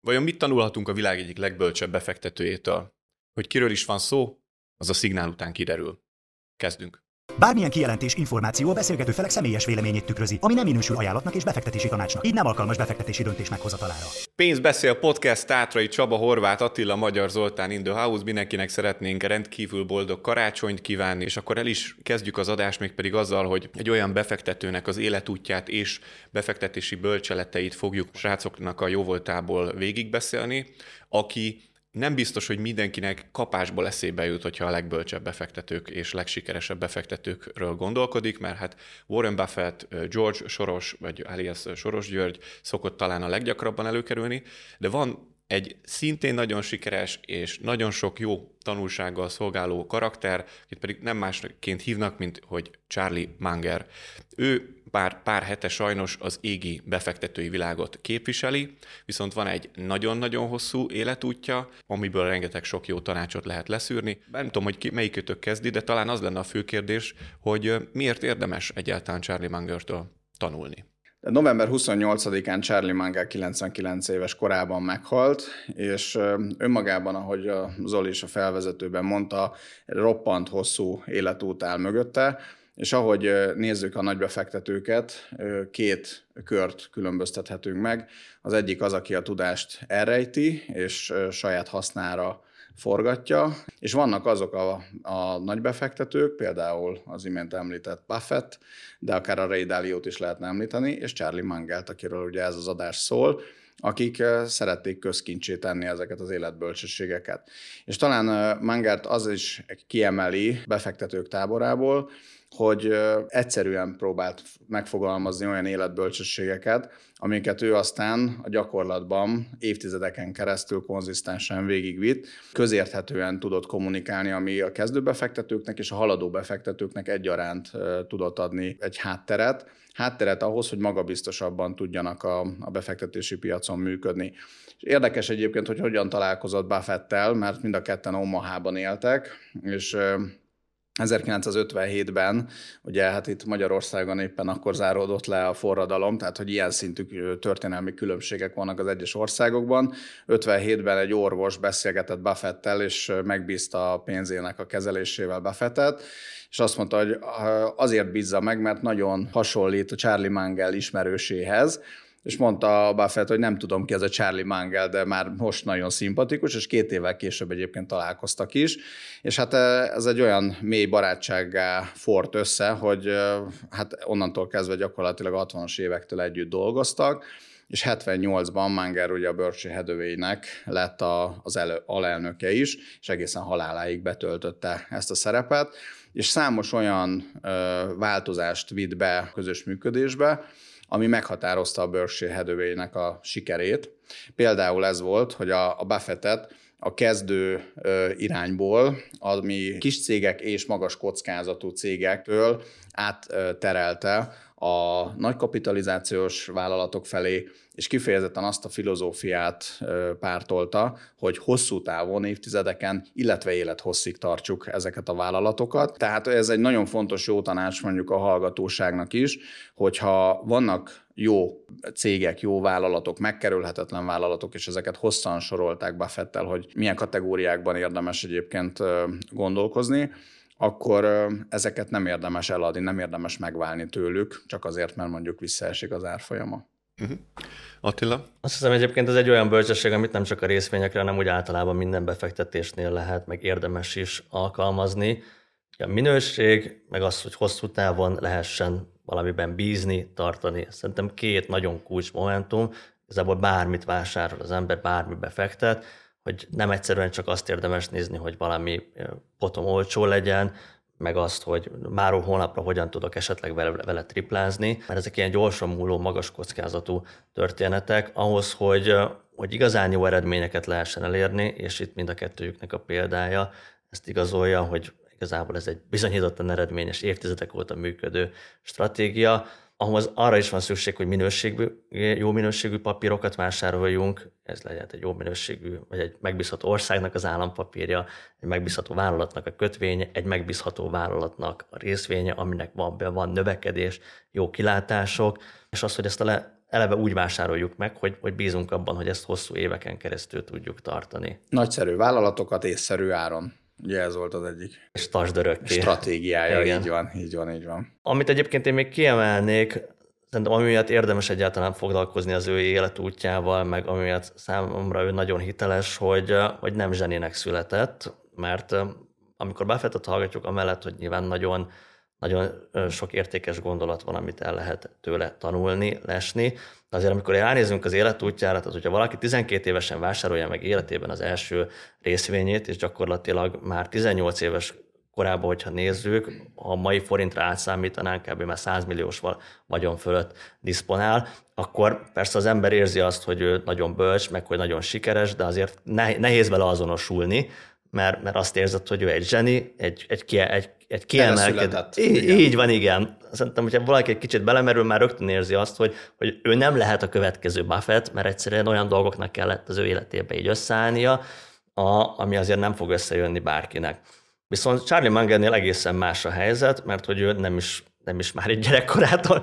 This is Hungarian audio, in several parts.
Vajon mit tanulhatunk a világ egyik legbölcsebb befektetőjétől? Hogy kiről is van szó, az a szignál után kiderül. Kezdünk. Bármilyen kijelentés, információ a beszélgető felek személyes véleményét tükrözi, ami nem minősül ajánlatnak és befektetési tanácsnak, így nem alkalmas befektetési döntés meghozatalára. Pénz beszél podcast Tátrai Csaba, Horváth Attila, Magyar Zoltán in the house. Mindenkinek szeretnénk rendkívül boldog karácsonyt kívánni, és akkor el is kezdjük az adást, még pedig azzal, hogy egy olyan befektetőnek az életútját és befektetési bölcseleteit fogjuk srácoknak a jóvoltából végigbeszélni, aki nem biztos, hogy mindenkinek kapásból eszébe jut, hogyha a legbölcsebb befektetők és legsikeresebb befektetőkről gondolkodik, mert hát Warren Buffett, George Soros, vagy alias Soros György szokott talán a leggyakrabban előkerülni, de van egy szintén nagyon sikeres és nagyon sok jó tanulsággal szolgáló karakter, akit pedig nem másként hívnak, mint hogy Charlie Munger. Ő pár, pár hete sajnos az égi befektetői világot képviseli, viszont van egy nagyon-nagyon hosszú életútja, amiből rengeteg sok jó tanácsot lehet leszűrni. Nem tudom, hogy ki, melyikőtök kezdi, de talán az lenne a fő kérdés, hogy miért érdemes egyáltalán Charlie Mungertől tanulni. November 28-án Charlie Munger 99 éves korában meghalt, és önmagában, ahogy a Zoli is a felvezetőben mondta, roppant hosszú életút áll mögötte, és ahogy nézzük a nagybefektetőket, két kört különböztethetünk meg. Az egyik az, aki a tudást elrejti, és saját hasznára forgatja, és vannak azok a, a nagybefektetők, például az imént említett Buffett, de akár a Ray Dalio-t is lehetne említeni, és Charlie Mangelt, akiről ugye ez az adás szól, akik szerették közkincsé tenni ezeket az életbölcsességeket. És talán Mangert az is kiemeli befektetők táborából, hogy egyszerűen próbált megfogalmazni olyan életbölcsességeket, amiket ő aztán a gyakorlatban évtizedeken keresztül konzisztensen végigvitt, közérthetően tudott kommunikálni, ami a kezdőbefektetőknek és a haladó befektetőknek egyaránt tudott adni egy hátteret, hátteret ahhoz, hogy magabiztosabban tudjanak a, a befektetési piacon működni. Érdekes egyébként, hogy hogyan találkozott Buffettel, mert mind a ketten Omaha-ban éltek, és 1957-ben, ugye hát itt Magyarországon éppen akkor záródott le a forradalom, tehát hogy ilyen szintű történelmi különbségek vannak az egyes országokban. 57-ben egy orvos beszélgetett Buffettel, és megbízta a pénzének a kezelésével Buffettet, és azt mondta, hogy azért bízza meg, mert nagyon hasonlít a Charlie Mangel ismerőséhez, és mondta a Buffett, hogy nem tudom ki ez a Charlie Mangel, de már most nagyon szimpatikus, és két évvel később egyébként találkoztak is, és hát ez egy olyan mély barátsággá fort össze, hogy hát onnantól kezdve gyakorlatilag a 60-as évektől együtt dolgoztak, és 78-ban Manger ugye a Berkshire Hathaway-nek lett a, az elő, alelnöke is, és egészen haláláig betöltötte ezt a szerepet, és számos olyan ö, változást vitt be a közös működésbe, ami meghatározta a Berkshire hathaway a sikerét. Például ez volt, hogy a, a Buffettet a kezdő irányból, ami kis cégek és magas kockázatú cégektől átterelte a nagy kapitalizációs vállalatok felé, és kifejezetten azt a filozófiát pártolta, hogy hosszú távon, évtizedeken, illetve élethosszig tartsuk ezeket a vállalatokat. Tehát ez egy nagyon fontos jó tanács mondjuk a hallgatóságnak is, hogyha vannak jó cégek, jó vállalatok, megkerülhetetlen vállalatok, és ezeket hosszan sorolták Buffettel, hogy milyen kategóriákban érdemes egyébként gondolkozni, akkor ezeket nem érdemes eladni, nem érdemes megválni tőlük, csak azért, mert mondjuk visszaesik az árfolyama. Uh-huh. Attila? Azt hiszem egyébként ez egy olyan bölcsesség, amit nem csak a részvényekre, hanem úgy általában minden befektetésnél lehet, meg érdemes is alkalmazni. A minőség, meg az, hogy hosszú távon lehessen valamiben bízni, tartani. Szerintem két nagyon kulcs momentum, igazából bármit vásárol az ember, bármi befektet, hogy nem egyszerűen csak azt érdemes nézni, hogy valami potom olcsó legyen, meg azt, hogy már holnapra hogyan tudok esetleg vele, vele triplázni, mert ezek ilyen gyorsan múló, magas kockázatú történetek, ahhoz, hogy, hogy igazán jó eredményeket lehessen elérni, és itt mind a kettőjüknek a példája ezt igazolja, hogy igazából ez egy bizonyítottan eredményes, évtizedek óta működő stratégia, ahhoz arra is van szükség, hogy minőségű, jó minőségű papírokat vásároljunk, ez legyen egy jó minőségű, vagy egy megbízható országnak az állampapírja, egy megbízható vállalatnak a kötvénye, egy megbízható vállalatnak a részvénye, aminek van, van növekedés, jó kilátások, és az, hogy ezt a le, eleve úgy vásároljuk meg, hogy, hogy bízunk abban, hogy ezt hosszú éveken keresztül tudjuk tartani. Nagyszerű vállalatokat észszerű áron. Ez volt az egyik És tartsd örökké. stratégiája, Igen. így van, így van, így van. Amit egyébként én még kiemelnék, szerintem ami miatt érdemes egyáltalán foglalkozni az ő életútjával, meg ami miatt számomra ő nagyon hiteles, hogy, hogy nem zsenének született, mert amikor Buffettet hallgatjuk, amellett, hogy nyilván nagyon, nagyon sok értékes gondolat van, amit el lehet tőle tanulni, lesni, de azért amikor ránézünk az életútjára, tehát hogyha valaki 12 évesen vásárolja meg életében az első részvényét, és gyakorlatilag már 18 éves korában, hogyha nézzük, ha mai forintra átszámítanánk, kb. már 100 milliós vagyon fölött diszponál, akkor persze az ember érzi azt, hogy ő nagyon bölcs, meg hogy nagyon sikeres, de azért nehéz vele azonosulni, mert, mert azt érzed, hogy ő egy zseni, egy, egy, egy, egy kiemelkedett. Így, így van, igen. Szerintem, hogyha valaki egy kicsit belemerül, már rögtön érzi azt, hogy, hogy ő nem lehet a következő Buffett, mert egyszerűen olyan dolgoknak kellett az ő életébe így összeállnia, a, ami azért nem fog összejönni bárkinek. Viszont Charlie Mangernél egészen más a helyzet, mert hogy ő nem is nem is már egy gyerekkorától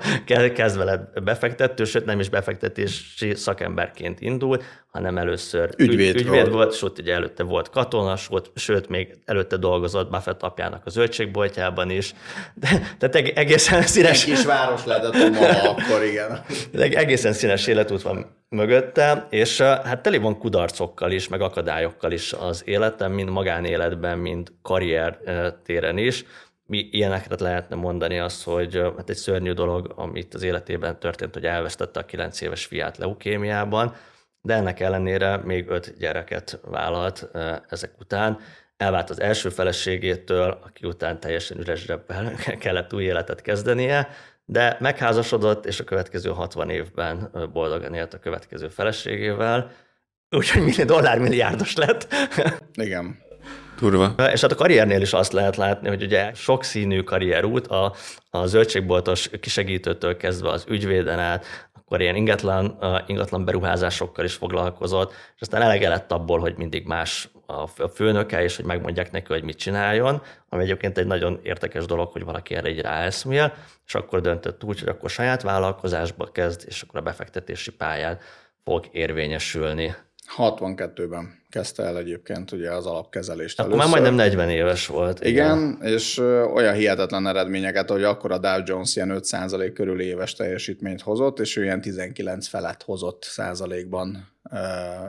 kezdve lett befektető, sőt nem is befektetési szakemberként indul, hanem először ügyvéd, ügy, ügyvéd volt, sőt ugye előtte volt katona, sőt, sőt még előtte dolgozott Buffett apjának a zöldségboltjában is. De, tehát egészen színes... Egy kis város lehetett a mama akkor, igen. Egészen színes életút van mögötte, és hát teli van kudarcokkal is, meg akadályokkal is az életem, mind magánéletben, mind karrier téren is mi ilyeneket lehetne mondani azt, hogy hát egy szörnyű dolog, amit az életében történt, hogy elvesztette a 9 éves fiát leukémiában, de ennek ellenére még öt gyereket vállalt ezek után. Elvált az első feleségétől, aki után teljesen üres zsebbel kellett új életet kezdenie, de megházasodott, és a következő 60 évben boldogan élt a következő feleségével, úgyhogy millió dollár milliárdos lett. Igen. Durva. És hát a karriernél is azt lehet látni, hogy ugye sokszínű karrierút, a, a zöldségboltos kisegítőtől kezdve az ügyvéden át, akkor ilyen ingatlan, ingatlan beruházásokkal is foglalkozott, és aztán elege lett abból, hogy mindig más a főnöke, és hogy megmondják neki, hogy mit csináljon, ami egyébként egy nagyon értekes dolog, hogy valaki erre egy ráeszmél, és akkor döntött úgy, hogy akkor saját vállalkozásba kezd, és akkor a befektetési pályán fog érvényesülni. 62-ben kezdte el egyébként ugye az alapkezelést Akkor először. már majdnem 40 éves volt. Igen, igen és olyan hihetetlen eredményeket, hogy akkor a Dow Jones ilyen 5% körül éves teljesítményt hozott, és ő ilyen 19 felett hozott százalékban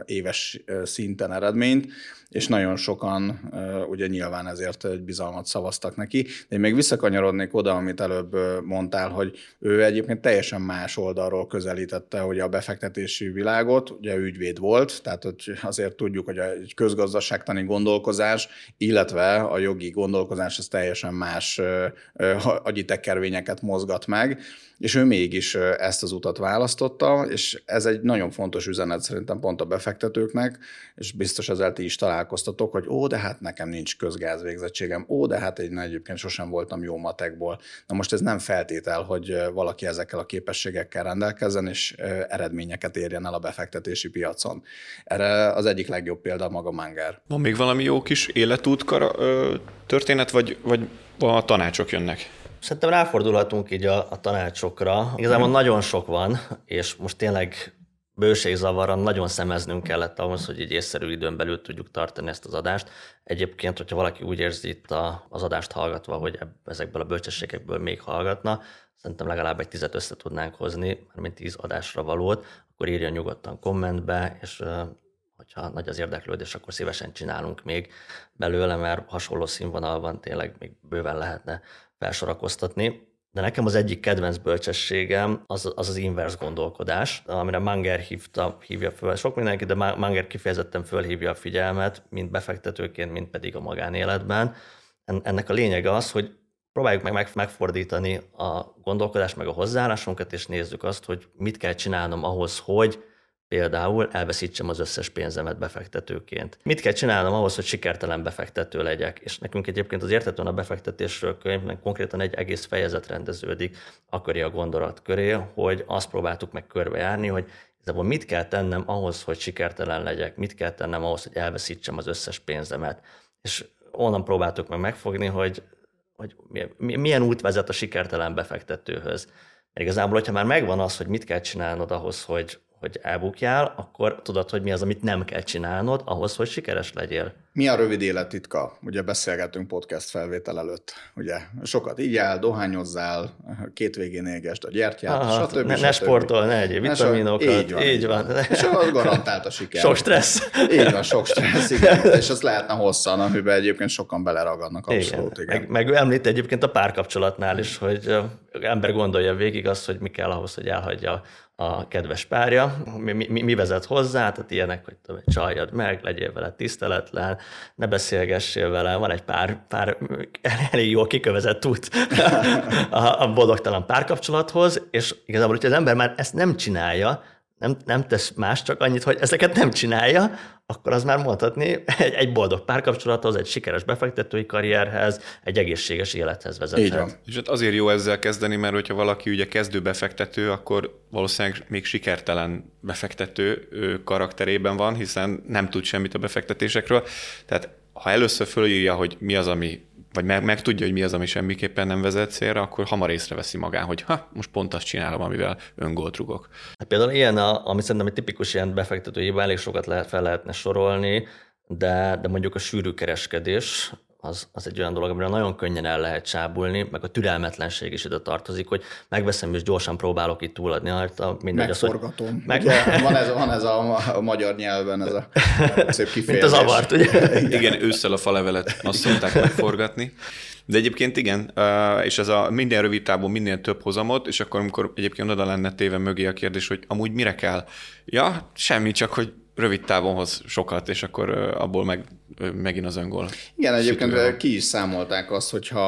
éves szinten eredményt, és nagyon sokan ugye nyilván ezért egy bizalmat szavaztak neki. De én még visszakanyarodnék oda, amit előbb mondtál, hogy ő egyébként teljesen más oldalról közelítette hogy a befektetési világot, ugye ügyvéd volt, tehát hogy azért tudjuk, hogy egy közgazdaságtani gondolkozás, illetve a jogi gondolkozás az teljesen más agyi tekervényeket mozgat meg, és ő mégis ezt az utat választotta, és ez egy nagyon fontos üzenet szerintem pont a befektetőknek, és biztos ezzel ti is találkoztatok, hogy ó, de hát nekem nincs közgázvégzettségem, ó, de hát egy egyébként sosem voltam jó matekból. Na most ez nem feltétel, hogy valaki ezekkel a képességekkel rendelkezzen, és eredményeket érjen el a befektetési piacon. Erre az egyik legjobb példa maga Manger. Van még valami jó kis életút történet, vagy, vagy a tanácsok jönnek? Szerintem ráfordulhatunk így a, a tanácsokra. Igazából hmm. nagyon sok van, és most tényleg bőségzavaran nagyon szemeznünk kellett ahhoz, hogy egy észszerű időn belül tudjuk tartani ezt az adást. Egyébként, hogyha valaki úgy érzi itt a, az adást hallgatva, hogy ezekből a bölcsességekből még hallgatna, szerintem legalább egy tizet össze tudnánk hozni, mint tíz adásra valót, akkor írja nyugodtan kommentbe, és hogyha nagy az érdeklődés, akkor szívesen csinálunk még belőle, mert hasonló színvonalban tényleg még bőven lehetne felsorakoztatni. De nekem az egyik kedvenc bölcsességem az az, az inverse gondolkodás, amire Manger hívta, hívja föl. Sok mindenki, de Manger kifejezetten fölhívja a figyelmet, mind befektetőként, mind pedig a magánéletben. Ennek a lényege az, hogy próbáljuk meg megfordítani a gondolkodást, meg a hozzáállásunkat, és nézzük azt, hogy mit kell csinálnom ahhoz, hogy például elveszítsem az összes pénzemet befektetőként. Mit kell csinálnom ahhoz, hogy sikertelen befektető legyek? És nekünk egyébként az értetően a befektetésről könyvnek konkrétan egy egész fejezet rendeződik köré a gondolat köré, hogy azt próbáltuk meg körbejárni, hogy igazából mit kell tennem ahhoz, hogy sikertelen legyek, mit kell tennem ahhoz, hogy elveszítsem az összes pénzemet. És onnan próbáltuk meg megfogni, hogy, hogy milyen út vezet a sikertelen befektetőhöz Mert igazából, hogyha már megvan az, hogy mit kell csinálnod ahhoz, hogy, hogy elbukjál, akkor tudod, hogy mi az, amit nem kell csinálnod ahhoz, hogy sikeres legyél. Mi a rövid élettitka? Ugye beszélgetünk podcast felvétel előtt. Ugye sokat igyál, dohányozzál, két végén égesd a gyertyát, Aha, stb. Ne, ne sportol, ne egyéb vitaminokat. Így van. Így van. És az garantált a siker. Sok stressz. Így van, sok stressz, igen. És azt lehetne hosszan, amiben egyébként sokan beleragadnak abszolút. Igen. igen. Meg, meg említ egyébként a párkapcsolatnál is, hogy ember gondolja végig azt, hogy mi kell ahhoz, hogy elhagyja a kedves párja, mi, mi, mi vezet hozzá, tehát ilyenek, hogy tudom, csaljad meg, legyél vele tiszteletlen, ne beszélgessél vele, van egy pár, pár elég jól kikövezett út a, a boldogtalan párkapcsolathoz, és igazából, hogyha az ember már ezt nem csinálja, nem, nem tesz más, csak annyit, hogy ezeket nem csinálja, akkor az már mondhatni egy, egy boldog párkapcsolathoz, egy sikeres befektetői karrierhez, egy egészséges élethez vezethet. Így van. És hát azért jó ezzel kezdeni, mert hogyha valaki ugye kezdő befektető, akkor valószínűleg még sikertelen befektető karakterében van, hiszen nem tud semmit a befektetésekről. Tehát ha először fölírja, hogy mi az, ami vagy meg, meg tudja, hogy mi az, ami semmiképpen nem vezet célra, akkor hamar észreveszi magán, hogy ha, most pont azt csinálom, amivel öngolt rugok. Hát például ilyen, a, ami szerintem egy tipikus ilyen befektetői elég sokat lehet, fel lehetne sorolni, de, de mondjuk a sűrű kereskedés, az, az egy olyan dolog, amire nagyon könnyen el lehet csábulni, meg a türelmetlenség is ide tartozik, hogy megveszem és gyorsan próbálok itt túladni rajta. Megforgatom. Az, hogy meg... Ugye, van, ez, van ez a, a magyar nyelven, ez a szép kifejezés. Mint az avart, ugye? igen, ősszel a falevelet azt szokták megforgatni. De egyébként igen, és ez a minden rövid távon minél több hozamot, és akkor amikor egyébként oda lenne téve mögé a kérdés, hogy amúgy mire kell? Ja, semmi, csak hogy rövid távon hoz sokat, és akkor abból meg megint az öngól. Igen, egyébként szütően. ki is számolták azt, hogy ha,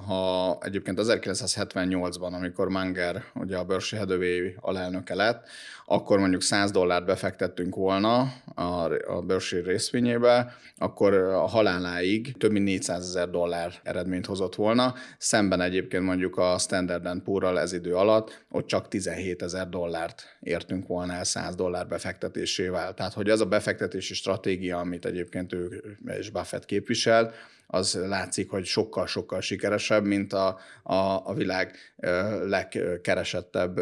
ha egyébként 1978-ban, amikor Manger ugye a Berkshire Hathaway alelnöke lett, akkor mondjuk 100 dollárt befektettünk volna a, a Berkshire részvényébe, akkor a haláláig több mint 400 ezer dollár eredményt hozott volna, szemben egyébként mondjuk a Standard Poorral ez idő alatt, ott csak 17 ezer dollárt értünk volna el 100 dollár befektetésével. Tehát, hogy az a befektetési stratégia, amit egyébként ő és Buffett képvisel, az látszik, hogy sokkal-sokkal sikeresebb, mint a, a, a világ legkeresettebb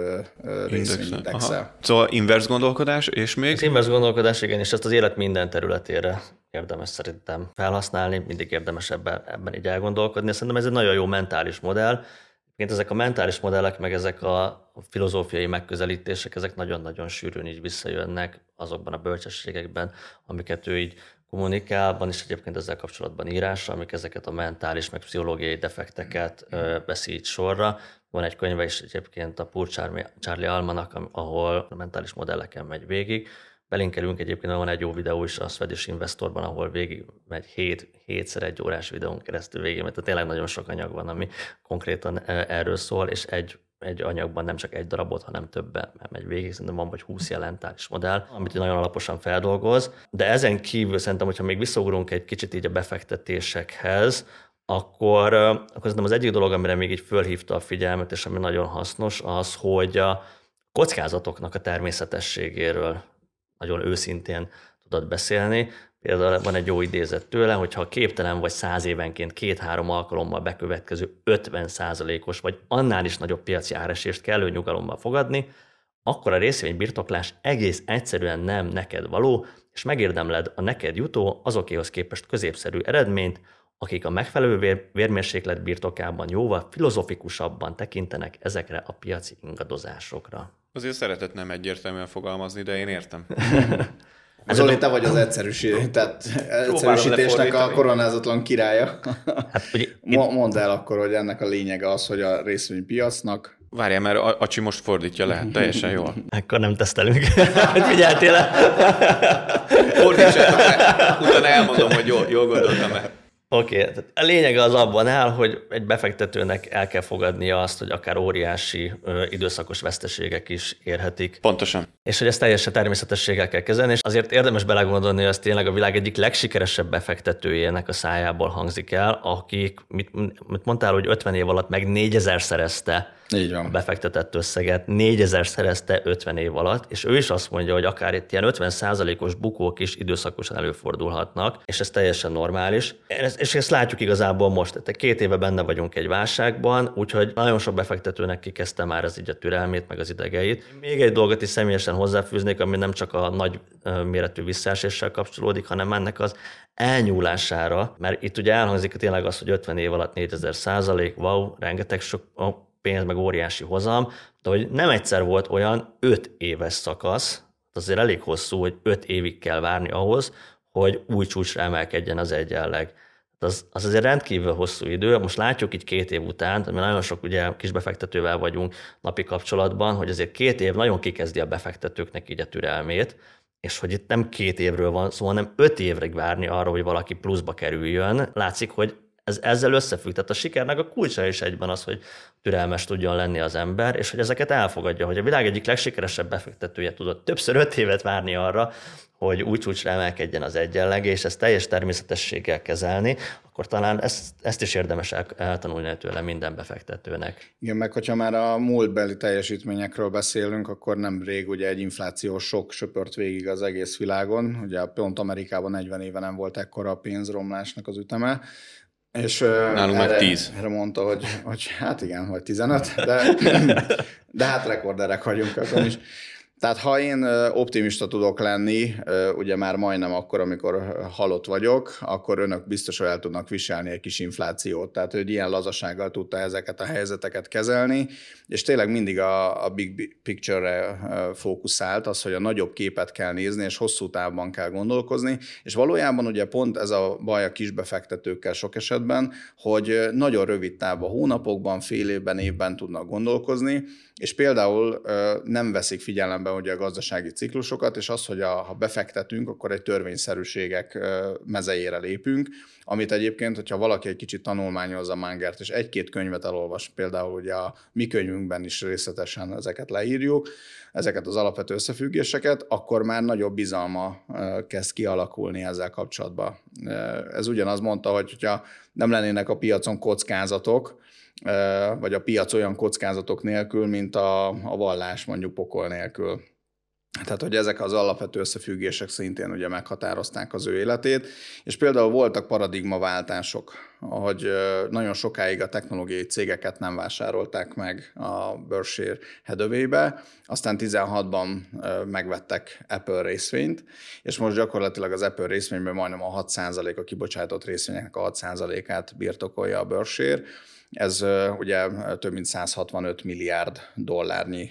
részvényindexe. Szóval inverse gondolkodás, és még? Az inverse gondolkodás, igen, és ezt az élet minden területére érdemes szerintem felhasználni, mindig érdemes ebben, ebben így elgondolkodni. Szerintem ez egy nagyon jó mentális modell. Egyébként ezek a mentális modellek, meg ezek a filozófiai megközelítések, ezek nagyon-nagyon sűrűn így visszajönnek azokban a bölcsességekben, amiket ő így kommunikál, van is egyébként ezzel kapcsolatban írás, amik ezeket a mentális, meg pszichológiai defekteket veszi itt sorra. Van egy könyve is egyébként a Poor Charlie Almanak, ahol a mentális modelleken megy végig. Belinkelünk egyébként, van egy jó videó is a Swedish Investorban, ahol végig megy hét, hétszer egy órás videón keresztül végig, mert tényleg nagyon sok anyag van, ami konkrétan erről szól, és egy egy anyagban nem csak egy darabot, hanem többet mert megy végig, szerintem van vagy 20 jelentális modell, amit nagyon alaposan feldolgoz, de ezen kívül szerintem, hogyha még visszaugrunk egy kicsit így a befektetésekhez, akkor, akkor szerintem az egyik dolog, amire még így fölhívta a figyelmet, és ami nagyon hasznos, az, hogy a kockázatoknak a természetességéről nagyon őszintén tudod beszélni. Például van egy jó idézet tőle, hogyha képtelen vagy száz évenként két-három alkalommal bekövetkező 50%-os vagy annál is nagyobb piaci áresést kellő nyugalommal fogadni, akkor a részvény birtoklás egész egyszerűen nem neked való, és megérdemled a neked jutó azokéhoz képest középszerű eredményt, akik a megfelelő vér- vérmérséklet birtokában jóval filozofikusabban tekintenek ezekre a piaci ingadozásokra. Azért szeretett nem egyértelműen fogalmazni, de én értem. Zoli, te vagy az egyszerűség, tehát egyszerűsítésnek a koronázatlan királya. Hát, ugye, Mondd el akkor, hogy ennek a lényege az, hogy a részvénypiacnak Várjál, mert Acsi most fordítja le, teljesen jól. Akkor nem tesztelünk. Figyeltél le? Fordítsátok le, utána elmondom, hogy jól, jól gondoltam el. Oké, okay. a lényeg az abban áll, hogy egy befektetőnek el kell fogadnia azt, hogy akár óriási ö, időszakos veszteségek is érhetik. Pontosan. És hogy ezt teljesen természetességgel kell kezelni, és azért érdemes belegondolni, hogy az tényleg a világ egyik legsikeresebb befektetőjének a szájából hangzik el, akik, mit, mit mondtál, hogy 50 év alatt meg 4000 szerezte így van. a befektetett összeget, 4000 szerezte 50 év alatt, és ő is azt mondja, hogy akár itt ilyen 50%-os bukók is időszakosan előfordulhatnak, és ez teljesen normális. És ezt látjuk igazából most. Tehát két éve benne vagyunk egy válságban, úgyhogy nagyon sok befektetőnek kikezdte már az így a türelmét, meg az idegeit. Még egy dolgot is személyesen hozzáfűznék, ami nem csak a nagy méretű visszaeséssel kapcsolódik, hanem ennek az elnyúlására, mert itt ugye elhangzik tényleg az, hogy 50 év alatt 4000 százalék, wow, rengeteg sok pénz, meg óriási hozam, de hogy nem egyszer volt olyan 5 éves szakasz, azért elég hosszú, hogy 5 évig kell várni ahhoz, hogy új csúcsra emelkedjen az egyenleg. Az, az azért rendkívül hosszú idő. Most látjuk így két év után, mert nagyon sok ugye kisbefektetővel vagyunk napi kapcsolatban, hogy azért két év nagyon kikezdi a befektetőknek így a türelmét, és hogy itt nem két évről van szó, hanem öt évre várni arra, hogy valaki pluszba kerüljön. Látszik, hogy ez ezzel összefügg. Tehát a sikernek a kulcsa is egyben az, hogy türelmes tudjon lenni az ember, és hogy ezeket elfogadja, hogy a világ egyik legsikeresebb befektetője tudott többször öt évet várni arra, hogy úgy csúcsra emelkedjen az egyenleg, és ezt teljes természetességgel kezelni, akkor talán ezt, ezt is érdemes eltanulni tőle minden befektetőnek. Igen, meg hogyha már a múltbeli teljesítményekről beszélünk, akkor nem rég ugye egy infláció sok söpört végig az egész világon. Ugye pont Amerikában 40 éve nem volt ekkora a pénzromlásnak az üteme, és Nálunk erre, meg 10. Erre mondta, hogy, hogy hát igen, vagy 15, de, de hát rekorderek vagyunk akkor is. Tehát ha én optimista tudok lenni, ugye már majdnem akkor, amikor halott vagyok, akkor önök biztos, hogy el tudnak viselni egy kis inflációt. Tehát, hogy ilyen lazasággal tudta ezeket a helyzeteket kezelni, és tényleg mindig a, a big picture-re fókuszált, az, hogy a nagyobb képet kell nézni, és hosszú távban kell gondolkozni, és valójában ugye pont ez a baj a kisbefektetőkkel sok esetben, hogy nagyon rövid távban, hónapokban, fél évben, évben tudnak gondolkozni, és például nem veszik figyelembe ugye a gazdasági ciklusokat, és az, hogy a, ha befektetünk, akkor egy törvényszerűségek mezejére lépünk, amit egyébként, hogyha valaki egy kicsit tanulmányozza Mangert, és egy-két könyvet elolvas, például ugye a mi könyvünkben is részletesen ezeket leírjuk, ezeket az alapvető összefüggéseket, akkor már nagyobb bizalma kezd kialakulni ezzel kapcsolatban. Ez ugyanaz mondta, hogy hogyha nem lennének a piacon kockázatok, vagy a piac olyan kockázatok nélkül, mint a, a vallás mondjuk pokol nélkül. Tehát, hogy ezek az alapvető összefüggések szintén ugye meghatározták az ő életét, és például voltak paradigmaváltások, hogy nagyon sokáig a technológiai cégeket nem vásárolták meg a Berkshire Hathaway-be, aztán 16-ban megvettek Apple részvényt, és most gyakorlatilag az Apple részvényben majdnem a 6% a kibocsátott részvényeknek a 6%-át birtokolja a Berkshire, ez ugye több mint 165 milliárd dollárnyi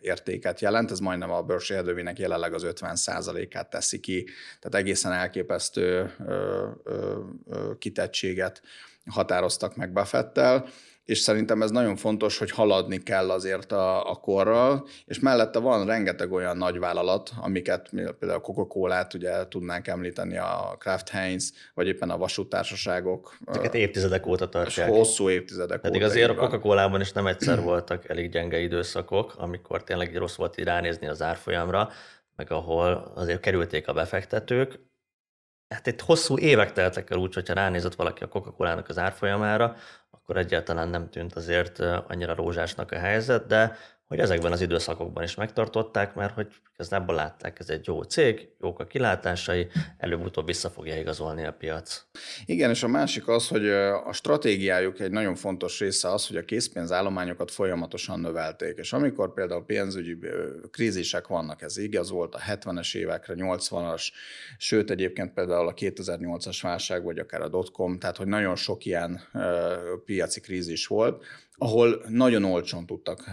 értéket jelent, ez majdnem a Hathaway-nek jelenleg az 50 át teszi ki, tehát egészen elképesztő kitettséget határoztak meg Buffettel, és szerintem ez nagyon fontos, hogy haladni kell azért a, a korral, és mellette van rengeteg olyan nagy vállalat, amiket például a Coca-Cola-t ugye tudnánk említeni, a Kraft Heinz, vagy éppen a vasútársaságok. Ezeket évtizedek óta tartják. Hosszú évtizedek Pedig óta. azért a Coca-Colában is nem egyszer voltak elég gyenge időszakok, amikor tényleg rossz volt így ránézni az árfolyamra, meg ahol azért kerülték a befektetők, hát itt hosszú évek teltek el úgy, hogyha ránézett valaki a Coca-Cola-nak az árfolyamára, akkor egyáltalán nem tűnt azért annyira rózsásnak a helyzet, de hogy ezekben az időszakokban is megtartották, mert hogy igazából látták, ez egy jó cég, jók a kilátásai, előbb-utóbb vissza fogja igazolni a piac. Igen, és a másik az, hogy a stratégiájuk egy nagyon fontos része az, hogy a készpénzállományokat folyamatosan növelték. És amikor például pénzügyi krízisek vannak, ez igaz volt a 70-es évekre, 80-as, sőt egyébként például a 2008-as válság, vagy akár a dotcom, tehát hogy nagyon sok ilyen piaci krízis volt, ahol nagyon olcsón tudtak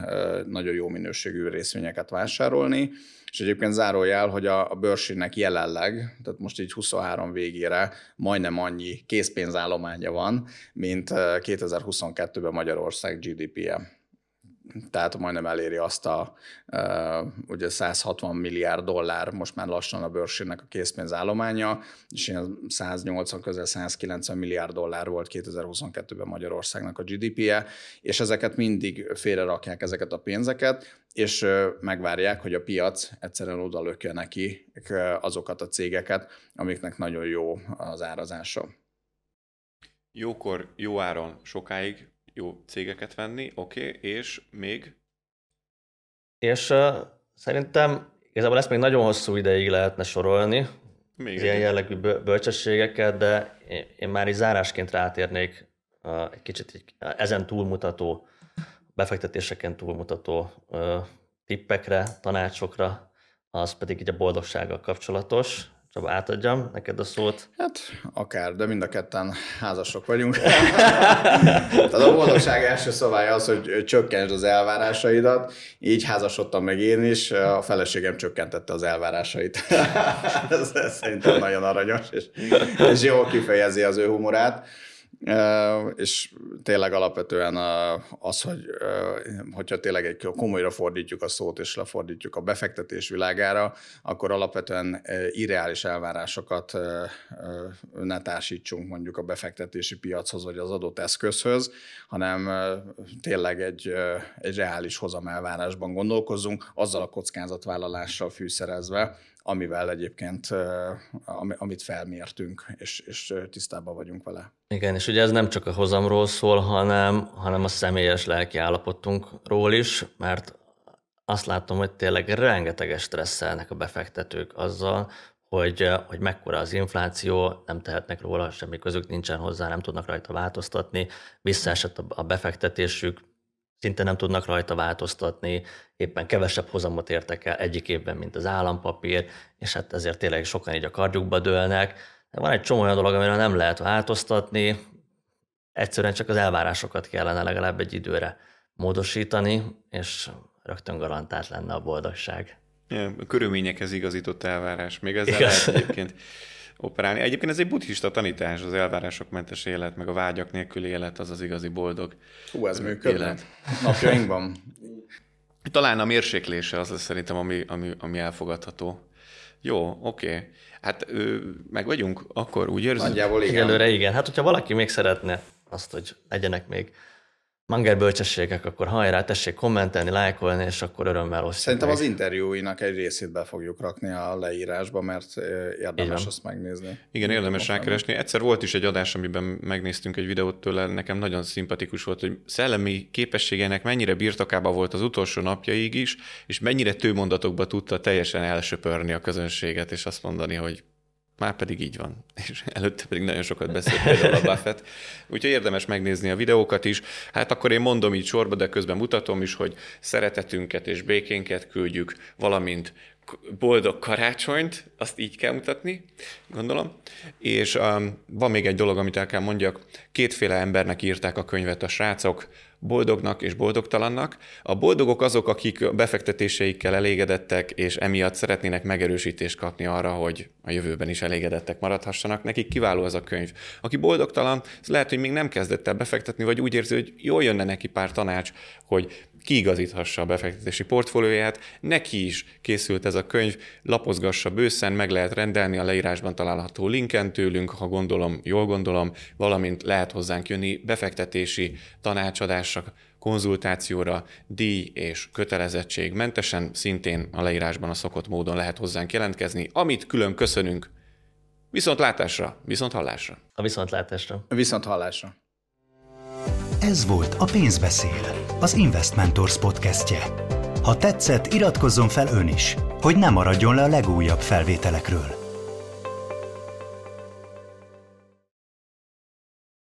nagyon jó minőségű részvényeket vásárolni, és egyébként zárójel, hogy a, a bőrsének jelenleg, tehát most így 23 végére majdnem annyi készpénzállománya van, mint 2022-ben Magyarország GDP-je tehát majdnem eléri azt a ugye 160 milliárd dollár, most már lassan a bőrsének a készpénzállománya, és ilyen 180, közel 190 milliárd dollár volt 2022-ben Magyarországnak a GDP-je, és ezeket mindig félre rakják ezeket a pénzeket, és megvárják, hogy a piac egyszerűen oda lökje neki azokat a cégeket, amiknek nagyon jó az árazása. Jókor, jó áron sokáig jó cégeket venni, oké, okay, és még? És uh, szerintem igazából ezt még nagyon hosszú ideig lehetne sorolni, Még ilyen jellegű bölcsességeket, de én már is zárásként rátérnék egy kicsit egy, ezen túlmutató, befektetéseken túlmutató tippekre, tanácsokra, az pedig így a boldogsággal kapcsolatos. Csaba, átadjam neked a szót. Hát akár, de mind a ketten házasok vagyunk. Tehát a boldogság első szabálya az, hogy csökkentsd az elvárásaidat. Így házasodtam meg én is, a feleségem csökkentette az elvárásait. ez, ez szerintem nagyon aranyos, és, és jól kifejezi az ő humorát. És tényleg alapvetően az, hogy hogyha tényleg egy komolyra fordítjuk a szót, és lefordítjuk a befektetés világára, akkor alapvetően irreális elvárásokat ne társítsunk mondjuk a befektetési piachoz, vagy az adott eszközhöz, hanem tényleg egy, egy reális hozamelvárásban gondolkozzunk, azzal a kockázatvállalással fűszerezve, amivel egyébként, amit felmértünk, és, és tisztában vagyunk vele. Igen, és ugye ez nem csak a hozamról szól, hanem, hanem a személyes lelki állapotunkról is, mert azt látom, hogy tényleg rengeteges stresszelnek a befektetők azzal, hogy, hogy mekkora az infláció, nem tehetnek róla, semmi közük nincsen hozzá, nem tudnak rajta változtatni, visszaesett a befektetésük, szinte nem tudnak rajta változtatni, éppen kevesebb hozamot értek el egyik évben, mint az állampapír, és hát ezért tényleg sokan így a kardjukba dőlnek. De van egy csomó olyan dolog, amire nem lehet változtatni, egyszerűen csak az elvárásokat kellene legalább egy időre módosítani, és rögtön garantált lenne a boldogság. Ja, a körülményekhez igazított elvárás. Még ezzel Igaz. lehet egyébként operálni. Egyébként ez egy buddhista tanítás, az elvárások mentes élet, meg a vágyak nélküli élet, az az igazi boldog Hú, ez működne. Napjainkban. Talán a mérséklése az lesz szerintem, ami, ami, ami elfogadható. Jó, oké. Okay. Hát ő, meg vagyunk, akkor úgy érzem. Nagyjából igen. Előre igen. Hát, hogyha valaki még szeretne azt, hogy legyenek még Manger bölcsességek, akkor hajrá, tessék kommentelni, lájkolni, és akkor örömmel osztjuk Szerintem meg. az interjúinak egy részét be fogjuk rakni a leírásba, mert érdemes azt megnézni. Igen, érdemes rákeresni. Egyszer volt is egy adás, amiben megnéztünk egy videót tőle, nekem nagyon szimpatikus volt, hogy szellemi képességének mennyire birtokába volt az utolsó napjaig is, és mennyire tőmondatokba tudta teljesen elsöpörni a közönséget, és azt mondani, hogy már pedig így van. És előtte pedig nagyon sokat beszélt például a Buffett. Úgyhogy érdemes megnézni a videókat is. Hát akkor én mondom így sorba, de közben mutatom is, hogy szeretetünket és békénket küldjük, valamint boldog karácsonyt, azt így kell mutatni, gondolom. És um, van még egy dolog, amit el kell mondjak. Kétféle embernek írták a könyvet a srácok boldognak és boldogtalannak. A boldogok azok, akik befektetéseikkel elégedettek, és emiatt szeretnének megerősítést kapni arra, hogy a jövőben is elégedettek maradhassanak. Nekik kiváló ez a könyv. Aki boldogtalan, ez lehet, hogy még nem kezdett el befektetni, vagy úgy érzi, hogy jól jönne neki pár tanács, hogy kiigazíthassa a befektetési portfólióját. Neki is készült ez a könyv, lapozgassa bőszen, meg lehet rendelni a leírásban található linken tőlünk, ha gondolom, jól gondolom, valamint lehet hozzánk jönni befektetési tanácsadásra, konzultációra, díj és kötelezettség mentesen, szintén a leírásban a szokott módon lehet hozzánk jelentkezni, amit külön köszönünk. Viszont látásra, viszont hallásra. A viszontlátásra. A viszont hallásra. Ez volt a Pénzbeszél, az Investmentors podcastje. Ha tetszett, iratkozzon fel ön is, hogy ne maradjon le a legújabb felvételekről.